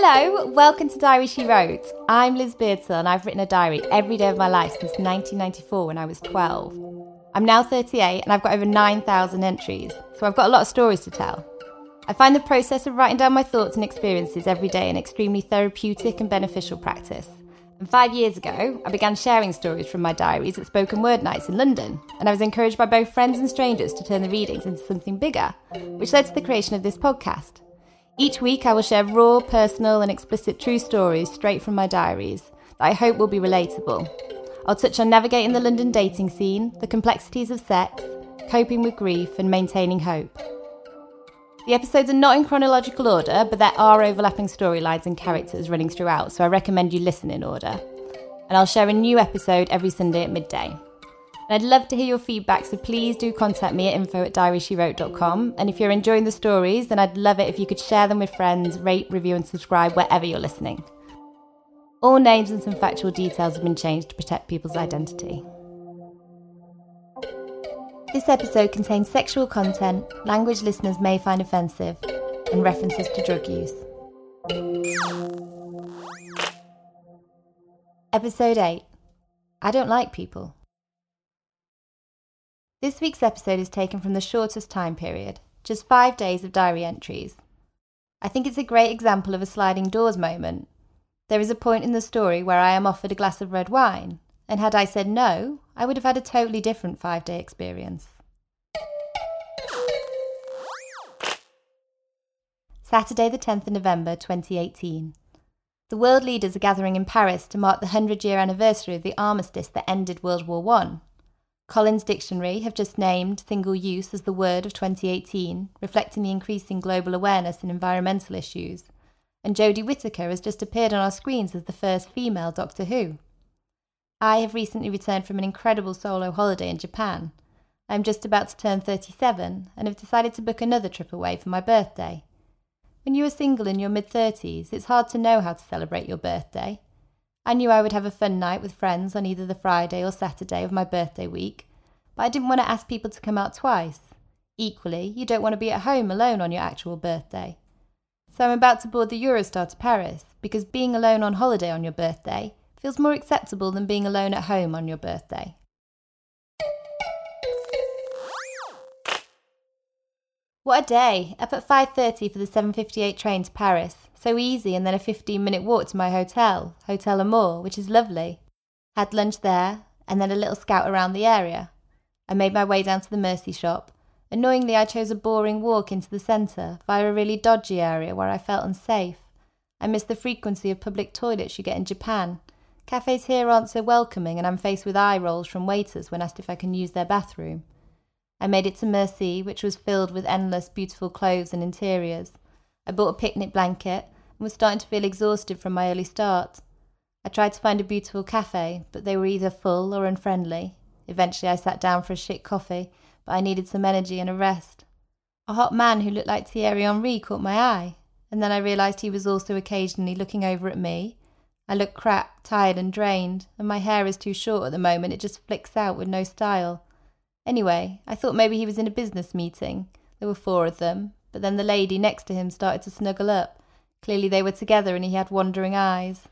Hello, welcome to Diary She Wrote. I'm Liz Beardsell and I've written a diary every day of my life since 1994 when I was 12. I'm now 38 and I've got over 9,000 entries, so I've got a lot of stories to tell. I find the process of writing down my thoughts and experiences every day an extremely therapeutic and beneficial practice. And five years ago, I began sharing stories from my diaries at spoken word nights in London, and I was encouraged by both friends and strangers to turn the readings into something bigger, which led to the creation of this podcast. Each week, I will share raw, personal, and explicit true stories straight from my diaries that I hope will be relatable. I'll touch on navigating the London dating scene, the complexities of sex, coping with grief, and maintaining hope. The episodes are not in chronological order, but there are overlapping storylines and characters running throughout, so I recommend you listen in order. And I'll share a new episode every Sunday at midday. I'd love to hear your feedback, so please do contact me at info at diaryshewrote.com. And if you're enjoying the stories, then I'd love it if you could share them with friends, rate, review, and subscribe wherever you're listening. All names and some factual details have been changed to protect people's identity. This episode contains sexual content, language listeners may find offensive, and references to drug use. Episode 8 I Don't Like People. This week's episode is taken from the shortest time period, just five days of diary entries. I think it's a great example of a sliding doors moment. There is a point in the story where I am offered a glass of red wine, and had I said no, I would have had a totally different five day experience. Saturday, the 10th of November 2018. The world leaders are gathering in Paris to mark the 100 year anniversary of the armistice that ended World War I. Collins Dictionary have just named single use as the word of 2018, reflecting the increasing global awareness in environmental issues. And Jodie Whittaker has just appeared on our screens as the first female Doctor Who. I have recently returned from an incredible solo holiday in Japan. I am just about to turn 37 and have decided to book another trip away for my birthday. When you are single in your mid 30s, it's hard to know how to celebrate your birthday. I knew I would have a fun night with friends on either the Friday or Saturday of my birthday week, but I didn't want to ask people to come out twice. Equally, you don't want to be at home alone on your actual birthday. So I'm about to board the Eurostar to Paris because being alone on holiday on your birthday feels more acceptable than being alone at home on your birthday. What a day! Up at 5:30 for the 7:58 train to Paris. So easy and then a 15-minute walk to my hotel, Hotel Amour, which is lovely. Had lunch there and then a little scout around the area. I made my way down to the Merci shop. Annoyingly, I chose a boring walk into the centre via a really dodgy area where I felt unsafe. I missed the frequency of public toilets you get in Japan. Cafes here aren't so welcoming, and I'm faced with eye rolls from waiters when asked if I can use their bathroom. I made it to Merci, which was filled with endless beautiful clothes and interiors. I bought a picnic blanket and was starting to feel exhausted from my early start. I tried to find a beautiful cafe, but they were either full or unfriendly. Eventually, I sat down for a shit coffee, but I needed some energy and a rest. A hot man who looked like Thierry Henry caught my eye, and then I realised he was also occasionally looking over at me. I look crap, tired, and drained, and my hair is too short at the moment, it just flicks out with no style. Anyway, I thought maybe he was in a business meeting. There were four of them, but then the lady next to him started to snuggle up. Clearly they were together and he had wandering eyes.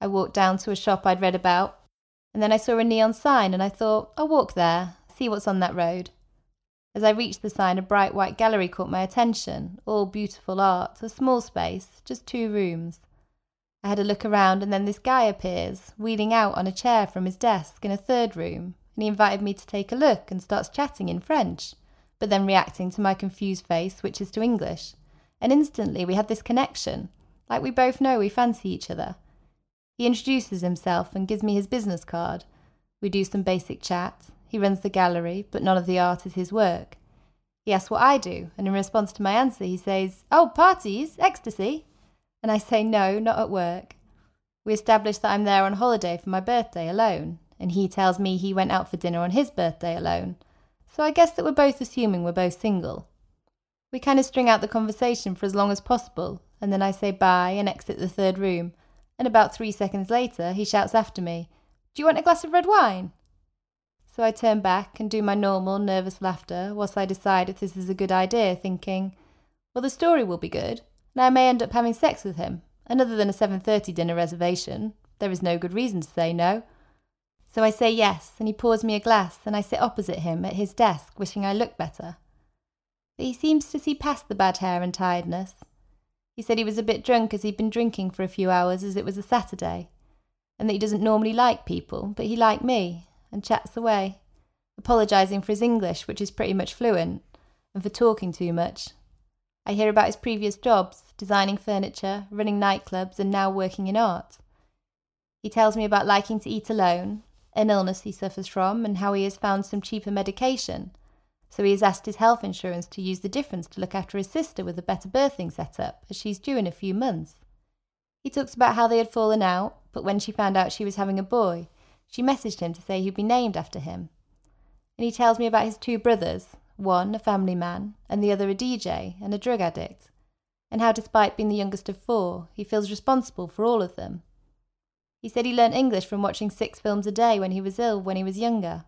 I walked down to a shop I'd read about, and then I saw a neon sign and I thought, I'll walk there, see what's on that road. As I reached the sign, a bright white gallery caught my attention, all beautiful art, a small space, just two rooms. I had a look around, and then this guy appears, wheeling out on a chair from his desk in a third room, and he invited me to take a look and starts chatting in French, but then reacting to my confused face switches to English. And instantly we had this connection, like we both know we fancy each other. He introduces himself and gives me his business card. We do some basic chat. He runs the gallery, but none of the art is his work. He asks what I do, and in response to my answer, he says, Oh, parties, ecstasy. And I say, No, not at work. We establish that I'm there on holiday for my birthday alone, and he tells me he went out for dinner on his birthday alone. So I guess that we're both assuming we're both single. We kind of string out the conversation for as long as possible, and then I say bye and exit the third room. And about three seconds later, he shouts after me, Do you want a glass of red wine? So I turn back and do my normal nervous laughter whilst I decide if this is a good idea, thinking, Well, the story will be good, and I may end up having sex with him, and other than a 7:30 dinner reservation, there is no good reason to say no. So I say yes, and he pours me a glass, and I sit opposite him at his desk, wishing I looked better. But he seems to see past the bad hair and tiredness. He said he was a bit drunk as he'd been drinking for a few hours as it was a Saturday, and that he doesn't normally like people, but he liked me, and chats away, apologising for his English, which is pretty much fluent, and for talking too much. I hear about his previous jobs, designing furniture, running nightclubs, and now working in art. He tells me about liking to eat alone, an illness he suffers from, and how he has found some cheaper medication so he has asked his health insurance to use the difference to look after his sister with a better birthing setup, as she's due in a few months. He talks about how they had fallen out, but when she found out she was having a boy, she messaged him to say he'd be named after him. And he tells me about his two brothers, one a family man, and the other a DJ and a drug addict, and how despite being the youngest of four, he feels responsible for all of them. He said he learnt English from watching six films a day when he was ill when he was younger,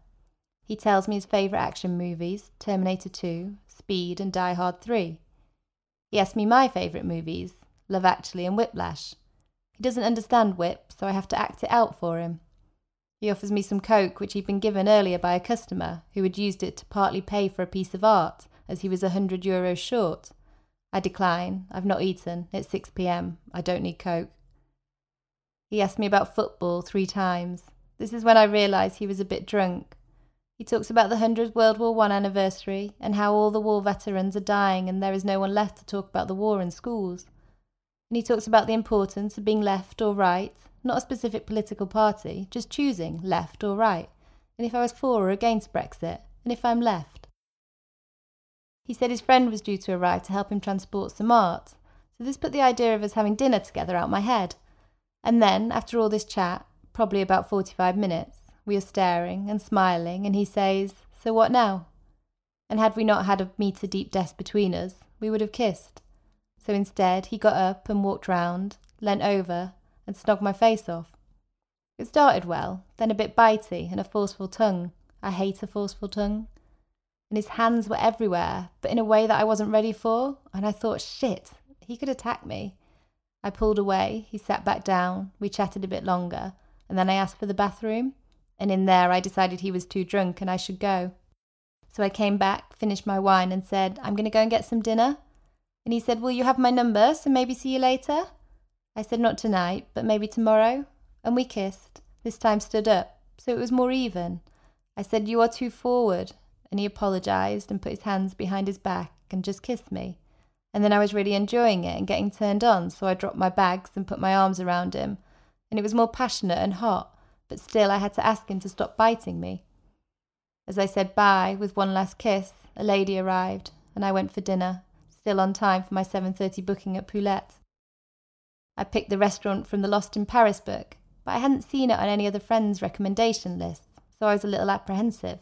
he tells me his favourite action movies Terminator 2, Speed, and Die Hard 3. He asks me my favourite movies Love Actually and Whiplash. He doesn't understand whip, so I have to act it out for him. He offers me some coke, which he'd been given earlier by a customer who had used it to partly pay for a piece of art, as he was a hundred euros short. I decline. I've not eaten. It's 6 pm. I don't need coke. He asked me about football three times. This is when I realised he was a bit drunk. He talks about the 100th World War I anniversary and how all the war veterans are dying and there is no one left to talk about the war in schools. And he talks about the importance of being left or right, not a specific political party, just choosing left or right, and if I was for or against Brexit, and if I'm left. He said his friend was due to arrive to help him transport some art, so this put the idea of us having dinner together out my head. And then, after all this chat, probably about 45 minutes, we are staring and smiling, and he says, So what now? And had we not had a meter deep desk between us, we would have kissed. So instead, he got up and walked round, leant over, and snogged my face off. It started well, then a bit bitey and a forceful tongue. I hate a forceful tongue. And his hands were everywhere, but in a way that I wasn't ready for, and I thought, shit, he could attack me. I pulled away, he sat back down, we chatted a bit longer, and then I asked for the bathroom and in there I decided he was too drunk and I should go. So I came back, finished my wine, and said, I'm going to go and get some dinner. And he said, Will you have my number, so maybe see you later? I said, Not tonight, but maybe tomorrow. And we kissed, this time stood up, so it was more even. I said, You are too forward. And he apologised and put his hands behind his back and just kissed me. And then I was really enjoying it and getting turned on, so I dropped my bags and put my arms around him. And it was more passionate and hot but still I had to ask him to stop biting me. As I said bye with one last kiss, a lady arrived, and I went for dinner, still on time for my 7:30 booking at Poulette. I picked the restaurant from the Lost in Paris book, but I hadn't seen it on any other friends' recommendation lists, so I was a little apprehensive.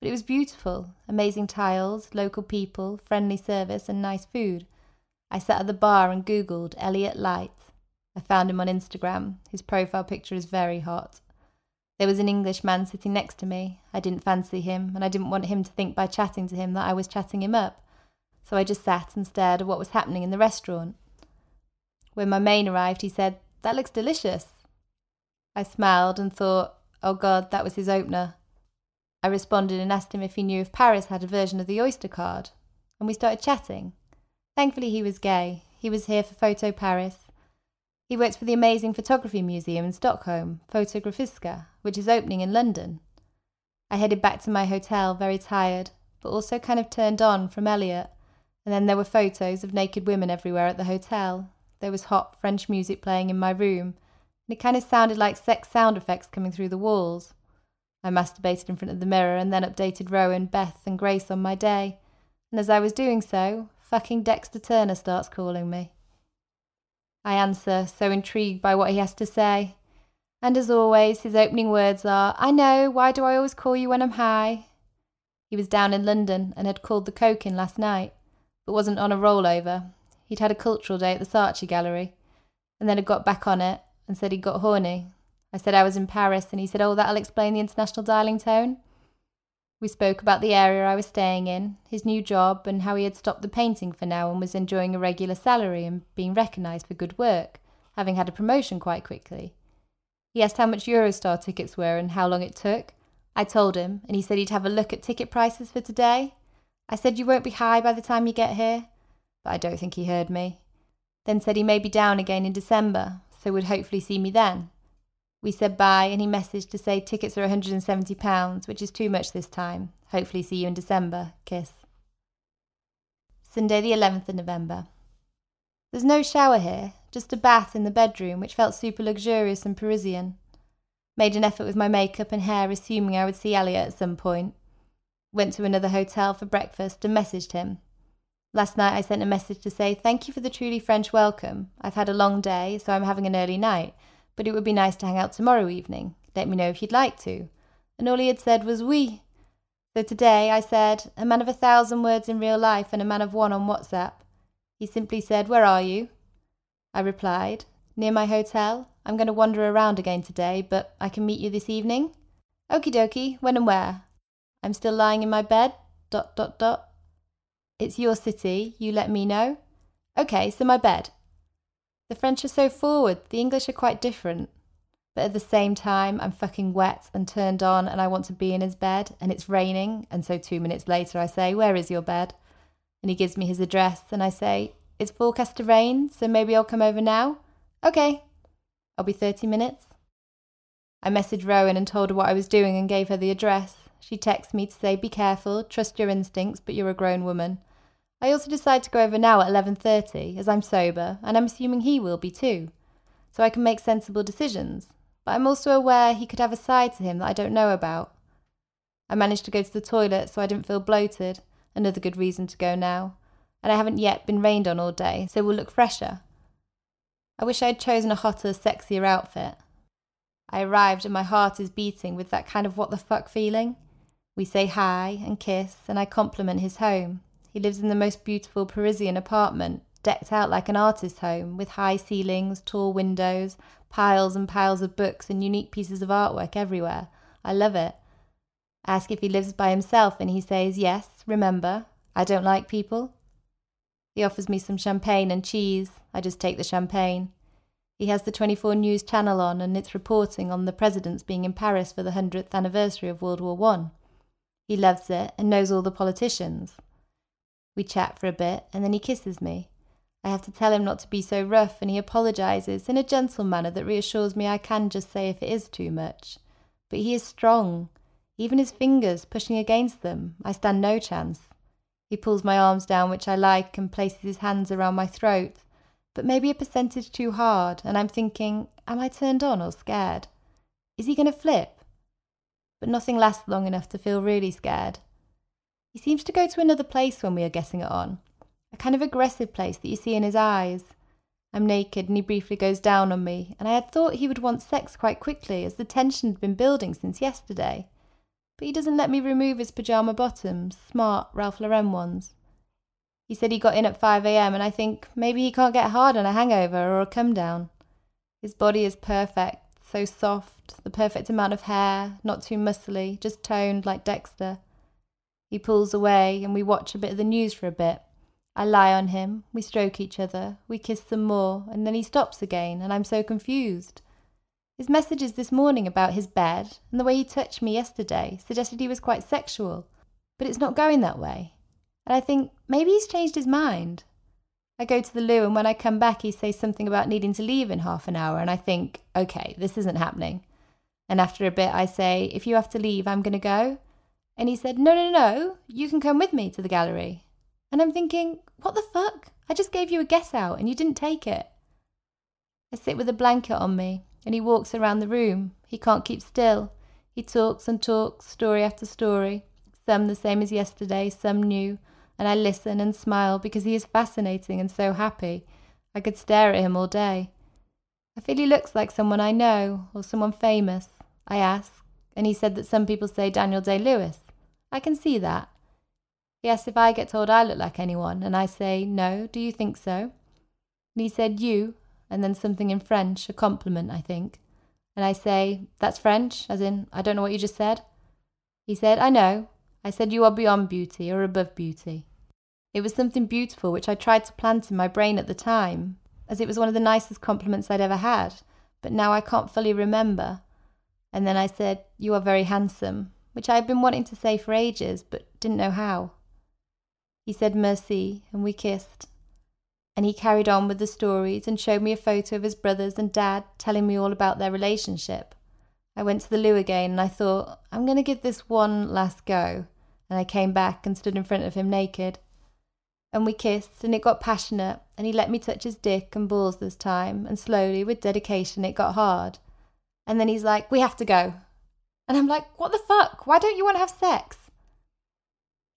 But it was beautiful, amazing tiles, local people, friendly service, and nice food. I sat at the bar and googled Elliot Light. I found him on Instagram. His profile picture is very hot. There was an Englishman sitting next to me. I didn't fancy him, and I didn't want him to think by chatting to him that I was chatting him up. So I just sat and stared at what was happening in the restaurant. When my main arrived, he said, That looks delicious. I smiled and thought, Oh God, that was his opener. I responded and asked him if he knew if Paris had a version of the Oyster card, and we started chatting. Thankfully, he was gay. He was here for Photo Paris, he works for the amazing photography museum in Stockholm, Fotografiska, which is opening in London. I headed back to my hotel very tired, but also kind of turned on from Elliot. And then there were photos of naked women everywhere at the hotel. There was hot French music playing in my room, and it kind of sounded like sex sound effects coming through the walls. I masturbated in front of the mirror and then updated Rowan, Beth, and Grace on my day. And as I was doing so, fucking Dexter Turner starts calling me. I answer, so intrigued by what he has to say. And as always, his opening words are, I know, why do I always call you when I'm high? He was down in London and had called the coke in last night, but wasn't on a rollover. He'd had a cultural day at the Saatchi Gallery, and then had got back on it and said he'd got horny. I said I was in Paris, and he said, Oh, that'll explain the international dialing tone. We spoke about the area I was staying in, his new job, and how he had stopped the painting for now and was enjoying a regular salary and being recognised for good work, having had a promotion quite quickly. He asked how much Eurostar tickets were and how long it took. I told him, and he said he'd have a look at ticket prices for today. I said you won't be high by the time you get here, but I don't think he heard me. Then said he may be down again in December, so would hopefully see me then. We said bye, and he messaged to say tickets are £170, which is too much this time. Hopefully, see you in December. Kiss. Sunday, the 11th of November. There's no shower here, just a bath in the bedroom, which felt super luxurious and Parisian. Made an effort with my makeup and hair, assuming I would see Elliot at some point. Went to another hotel for breakfast and messaged him. Last night I sent a message to say, Thank you for the truly French welcome. I've had a long day, so I'm having an early night but it would be nice to hang out tomorrow evening. Let me know if you'd like to. And all he had said was oui. So today I said, a man of a thousand words in real life and a man of one on WhatsApp. He simply said, Where are you? I replied, Near my hotel. I'm going to wander around again today, but I can meet you this evening. Okie dokie, when and where? I'm still lying in my bed. Dot dot dot. It's your city, you let me know. Okay, so my bed. The French are so forward, the English are quite different. But at the same time, I'm fucking wet and turned on and I want to be in his bed and it's raining. And so two minutes later, I say, Where is your bed? And he gives me his address and I say, It's forecast to rain, so maybe I'll come over now? Okay. I'll be 30 minutes. I messaged Rowan and told her what I was doing and gave her the address. She texts me to say, Be careful, trust your instincts, but you're a grown woman. I also decide to go over now at 11:30 as I'm sober and I'm assuming he will be too. So I can make sensible decisions. But I'm also aware he could have a side to him that I don't know about. I managed to go to the toilet so I didn't feel bloated, another good reason to go now. And I haven't yet been rained on all day, so we'll look fresher. I wish I had chosen a hotter, sexier outfit. I arrived and my heart is beating with that kind of what the fuck feeling. We say hi and kiss, and I compliment his home, he lives in the most beautiful Parisian apartment, decked out like an artist's home, with high ceilings, tall windows, piles and piles of books, and unique pieces of artwork everywhere. I love it. Ask if he lives by himself, and he says, Yes, remember, I don't like people. He offers me some champagne and cheese. I just take the champagne. He has the 24 News channel on, and it's reporting on the presidents being in Paris for the 100th anniversary of World War One. He loves it and knows all the politicians. We chat for a bit, and then he kisses me. I have to tell him not to be so rough, and he apologizes in a gentle manner that reassures me I can just say if it is too much. But he is strong. Even his fingers pushing against them, I stand no chance. He pulls my arms down, which I like, and places his hands around my throat, but maybe a percentage too hard, and I'm thinking, am I turned on or scared? Is he going to flip? But nothing lasts long enough to feel really scared. He seems to go to another place when we are getting it on, a kind of aggressive place that you see in his eyes. I'm naked and he briefly goes down on me, and I had thought he would want sex quite quickly as the tension had been building since yesterday. But he doesn't let me remove his pyjama bottoms, smart Ralph Lauren ones. He said he got in at 5am, and I think maybe he can't get hard on a hangover or a come down. His body is perfect, so soft, the perfect amount of hair, not too muscly, just toned like Dexter. He pulls away, and we watch a bit of the news for a bit. I lie on him, we stroke each other, we kiss some more, and then he stops again, and I'm so confused. His messages this morning about his bed and the way he touched me yesterday suggested he was quite sexual, but it's not going that way. And I think maybe he's changed his mind. I go to the loo, and when I come back, he says something about needing to leave in half an hour, and I think, okay, this isn't happening. And after a bit, I say, if you have to leave, I'm going to go. And he said, No, no, no, you can come with me to the gallery. And I'm thinking, What the fuck? I just gave you a guess out and you didn't take it. I sit with a blanket on me and he walks around the room. He can't keep still. He talks and talks, story after story, some the same as yesterday, some new, and I listen and smile because he is fascinating and so happy. I could stare at him all day. I feel he looks like someone I know or someone famous. I ask, and he said that some people say Daniel Day Lewis. I can see that. Yes, if I get told I look like anyone, and I say, No, do you think so? And he said, You, and then something in French, a compliment, I think. And I say, That's French, as in, I don't know what you just said. He said, I know. I said, You are beyond beauty or above beauty. It was something beautiful which I tried to plant in my brain at the time, as it was one of the nicest compliments I'd ever had, but now I can't fully remember. And then I said, You are very handsome, which I had been wanting to say for ages, but didn't know how. He said, Merci, and we kissed. And he carried on with the stories and showed me a photo of his brothers and dad telling me all about their relationship. I went to the loo again and I thought, I'm going to give this one last go. And I came back and stood in front of him naked. And we kissed, and it got passionate, and he let me touch his dick and balls this time, and slowly, with dedication, it got hard. And then he's like, We have to go. And I'm like, What the fuck? Why don't you want to have sex?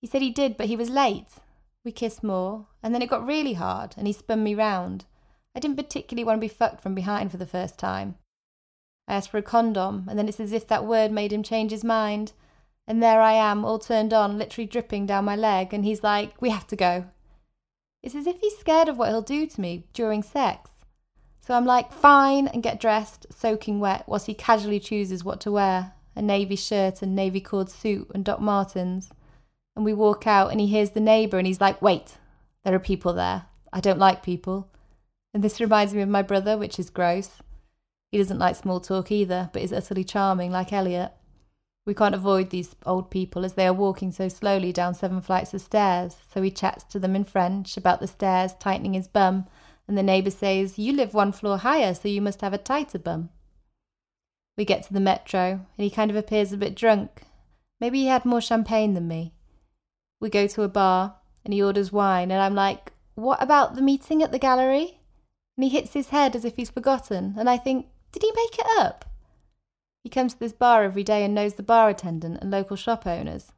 He said he did, but he was late. We kissed more, and then it got really hard, and he spun me round. I didn't particularly want to be fucked from behind for the first time. I asked for a condom, and then it's as if that word made him change his mind. And there I am, all turned on, literally dripping down my leg, and he's like, We have to go. It's as if he's scared of what he'll do to me during sex. So I'm like, Fine, and get dressed, soaking wet, whilst he casually chooses what to wear a navy shirt and navy cord suit and Doc Martens. And we walk out, and he hears the neighbour, and he's like, Wait, there are people there. I don't like people. And this reminds me of my brother, which is gross. He doesn't like small talk either, but is utterly charming, like Elliot. We can't avoid these old people as they are walking so slowly down seven flights of stairs, so he chats to them in French about the stairs, tightening his bum, and the neighbour says, You live one floor higher, so you must have a tighter bum. We get to the metro, and he kind of appears a bit drunk. Maybe he had more champagne than me. We go to a bar, and he orders wine, and I'm like, What about the meeting at the gallery? And he hits his head as if he's forgotten, and I think, Did he make it up? He comes to this bar every day and knows the bar attendant and local shop owners.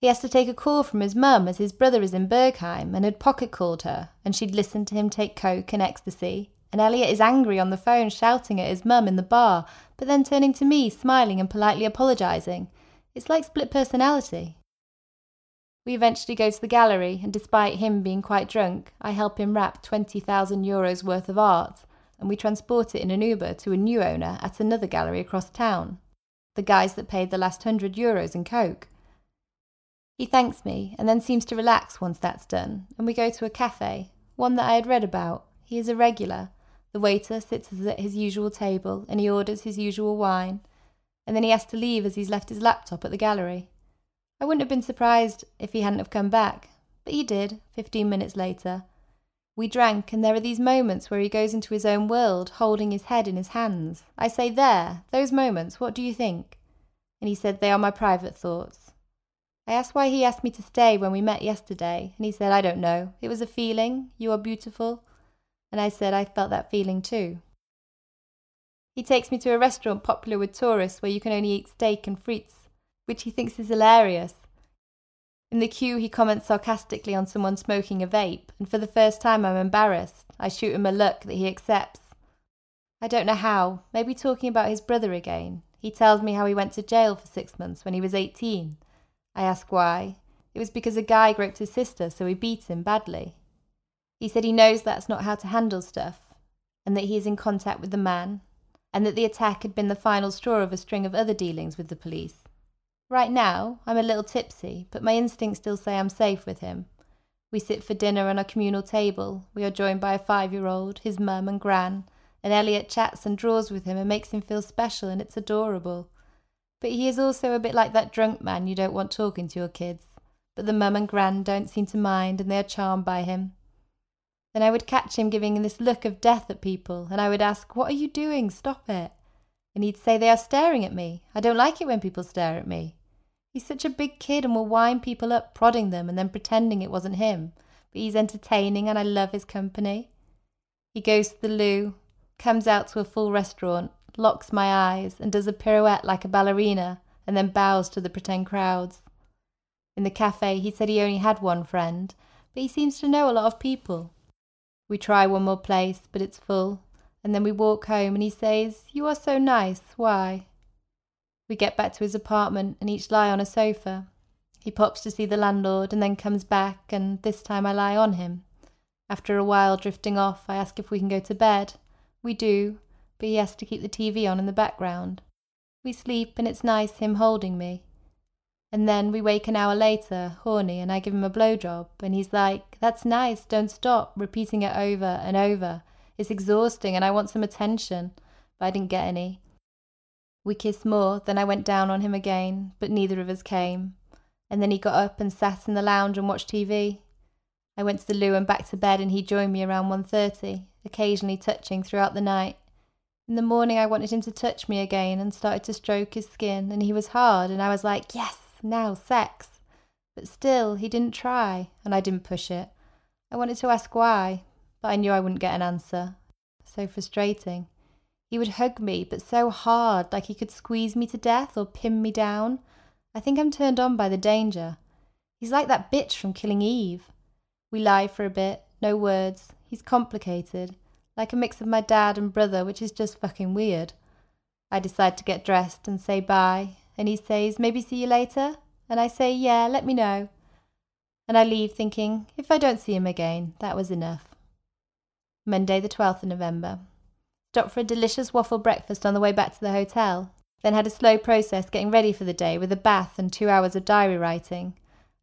He has to take a call from his mum as his brother is in Berghain and had pocket called her, and she'd listened to him take coke and ecstasy. And Elliot is angry on the phone, shouting at his mum in the bar, but then turning to me, smiling and politely apologising. It's like split personality. We eventually go to the gallery, and despite him being quite drunk, I help him wrap 20,000 euros worth of art and we transport it in an Uber to a new owner at another gallery across town. The guys that paid the last hundred euros in Coke. He thanks me and then seems to relax once that's done, and we go to a cafe, one that I had read about. He is a regular. The waiter sits at his usual table and he orders his usual wine, and then he has to leave as he's left his laptop at the gallery. I wouldn't have been surprised if he hadn't have come back, but he did, fifteen minutes later, we drank, and there are these moments where he goes into his own world, holding his head in his hands. I say, There, those moments, what do you think? And he said, They are my private thoughts. I asked why he asked me to stay when we met yesterday, and he said, I don't know. It was a feeling. You are beautiful. And I said, I felt that feeling too. He takes me to a restaurant popular with tourists where you can only eat steak and frites, which he thinks is hilarious. In the queue, he comments sarcastically on someone smoking a vape, and for the first time, I'm embarrassed. I shoot him a look that he accepts. I don't know how, maybe talking about his brother again. He tells me how he went to jail for six months when he was 18. I ask why. It was because a guy groped his sister, so he beat him badly. He said he knows that's not how to handle stuff, and that he is in contact with the man, and that the attack had been the final straw of a string of other dealings with the police. Right now, I'm a little tipsy, but my instincts still say I'm safe with him. We sit for dinner on a communal table. We are joined by a five year old, his mum and gran, and Elliot chats and draws with him and makes him feel special, and it's adorable. But he is also a bit like that drunk man you don't want talking to your kids. But the mum and gran don't seem to mind, and they are charmed by him. Then I would catch him giving this look of death at people, and I would ask, What are you doing? Stop it. And he'd say, They are staring at me. I don't like it when people stare at me. He's such a big kid and will wind people up, prodding them and then pretending it wasn't him. But he's entertaining and I love his company. He goes to the loo, comes out to a full restaurant, locks my eyes, and does a pirouette like a ballerina, and then bows to the pretend crowds. In the cafe, he said he only had one friend, but he seems to know a lot of people. We try one more place, but it's full, and then we walk home, and he says, You are so nice, why? We get back to his apartment and each lie on a sofa. He pops to see the landlord and then comes back, and this time I lie on him. After a while drifting off, I ask if we can go to bed. We do, but he has to keep the TV on in the background. We sleep, and it's nice him holding me. And then we wake an hour later, horny, and I give him a blowjob, and he's like, That's nice, don't stop, repeating it over and over. It's exhausting, and I want some attention, but I didn't get any. We kissed more, then I went down on him again, but neither of us came. And then he got up and sat in the lounge and watched TV. I went to the loo and back to bed, and he joined me around 1.30, occasionally touching throughout the night. In the morning, I wanted him to touch me again and started to stroke his skin, and he was hard, and I was like, yes, now sex. But still, he didn't try, and I didn't push it. I wanted to ask why, but I knew I wouldn't get an answer. So frustrating. He would hug me, but so hard, like he could squeeze me to death or pin me down. I think I'm turned on by the danger. He's like that bitch from Killing Eve. We lie for a bit, no words. He's complicated like a mix of my dad and brother, which is just fucking weird. I decide to get dressed and say bye, and he says, maybe see you later? And I say, yeah, let me know. And I leave thinking, if I don't see him again, that was enough. Monday, the 12th of November. Stopped for a delicious waffle breakfast on the way back to the hotel. Then had a slow process getting ready for the day with a bath and two hours of diary writing.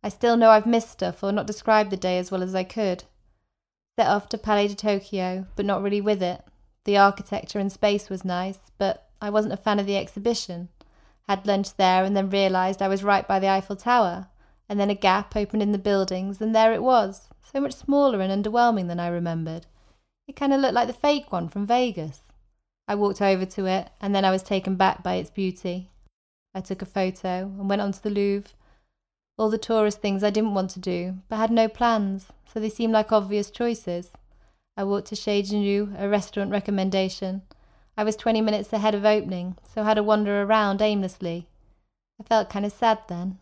I still know I've missed stuff or not described the day as well as I could. Set off to Palais de Tokyo, but not really with it. The architecture and space was nice, but I wasn't a fan of the exhibition. Had lunch there and then realised I was right by the Eiffel Tower. And then a gap opened in the buildings, and there it was, so much smaller and underwhelming than I remembered. It kind of looked like the fake one from Vegas. I walked over to it, and then I was taken back by its beauty. I took a photo and went on to the Louvre. All the tourist things I didn't want to do, but had no plans, so they seemed like obvious choices. I walked to Chez Janou, a restaurant recommendation. I was 20 minutes ahead of opening, so had to wander around aimlessly. I felt kind of sad then.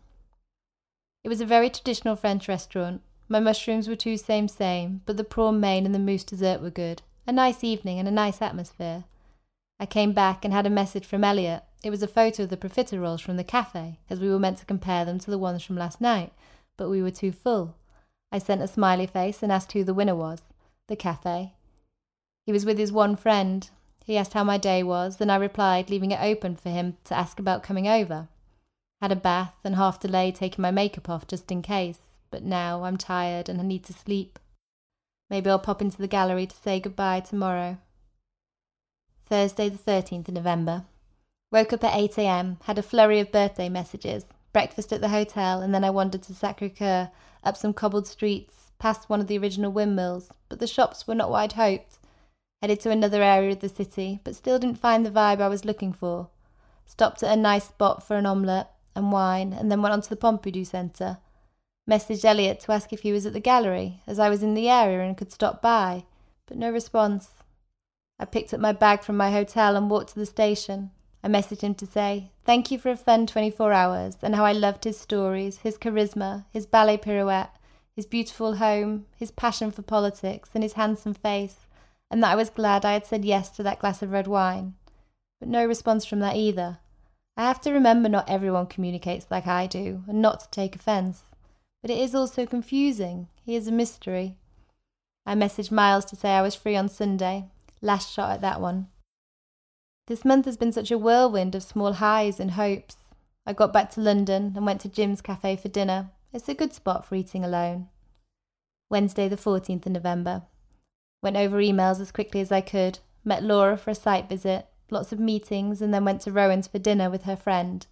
It was a very traditional French restaurant. My mushrooms were too same same, but the prawn main and the mousse dessert were good. A nice evening and a nice atmosphere. I came back and had a message from Elliot. It was a photo of the profiteroles from the cafe, as we were meant to compare them to the ones from last night, but we were too full. I sent a smiley face and asked who the winner was. The cafe. He was with his one friend. He asked how my day was, then I replied, leaving it open for him to ask about coming over. Had a bath and half delayed taking my makeup off just in case, but now I'm tired and I need to sleep. Maybe I'll pop into the gallery to say goodbye tomorrow. Thursday, the 13th of November. Woke up at 8 am, had a flurry of birthday messages, breakfast at the hotel, and then I wandered to Sacre Coeur, up some cobbled streets, past one of the original windmills, but the shops were not what I'd hoped. Headed to another area of the city, but still didn't find the vibe I was looking for. Stopped at a nice spot for an omelette and wine, and then went on to the Pompidou Centre. Messaged Elliot to ask if he was at the gallery, as I was in the area and could stop by, but no response. I picked up my bag from my hotel and walked to the station. I messaged him to say, Thank you for a fun 24 hours, and how I loved his stories, his charisma, his ballet pirouette, his beautiful home, his passion for politics, and his handsome face, and that I was glad I had said yes to that glass of red wine. But no response from that either. I have to remember not everyone communicates like I do, and not to take offence. But it is also confusing. He is a mystery. I messaged Miles to say I was free on Sunday. Last shot at that one. This month has been such a whirlwind of small highs and hopes. I got back to London and went to Jim's cafe for dinner. It's a good spot for eating alone. Wednesday, the 14th of November. Went over emails as quickly as I could, met Laura for a site visit, lots of meetings, and then went to Rowan's for dinner with her friend.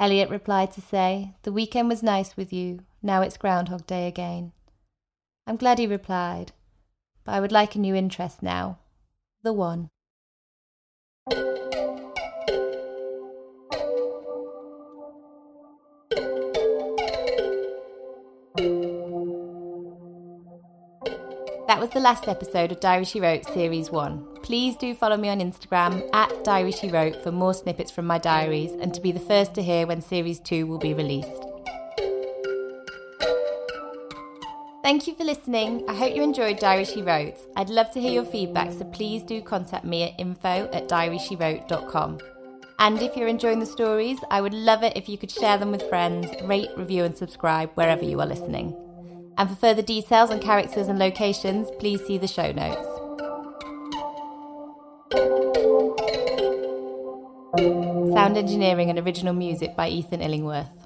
Elliot replied to say, The weekend was nice with you, now it's Groundhog Day again. I'm glad he replied, but I would like a new interest now. The one. That was the last episode of Diary She Wrote Series 1. Please do follow me on Instagram at Diary She Wrote for more snippets from my diaries and to be the first to hear when Series 2 will be released. Thank you for listening. I hope you enjoyed Diary She Wrote. I'd love to hear your feedback, so please do contact me at info at diaryshe And if you're enjoying the stories, I would love it if you could share them with friends, rate, review, and subscribe wherever you are listening. And for further details on characters and locations, please see the show notes. Sound engineering and original music by Ethan Illingworth.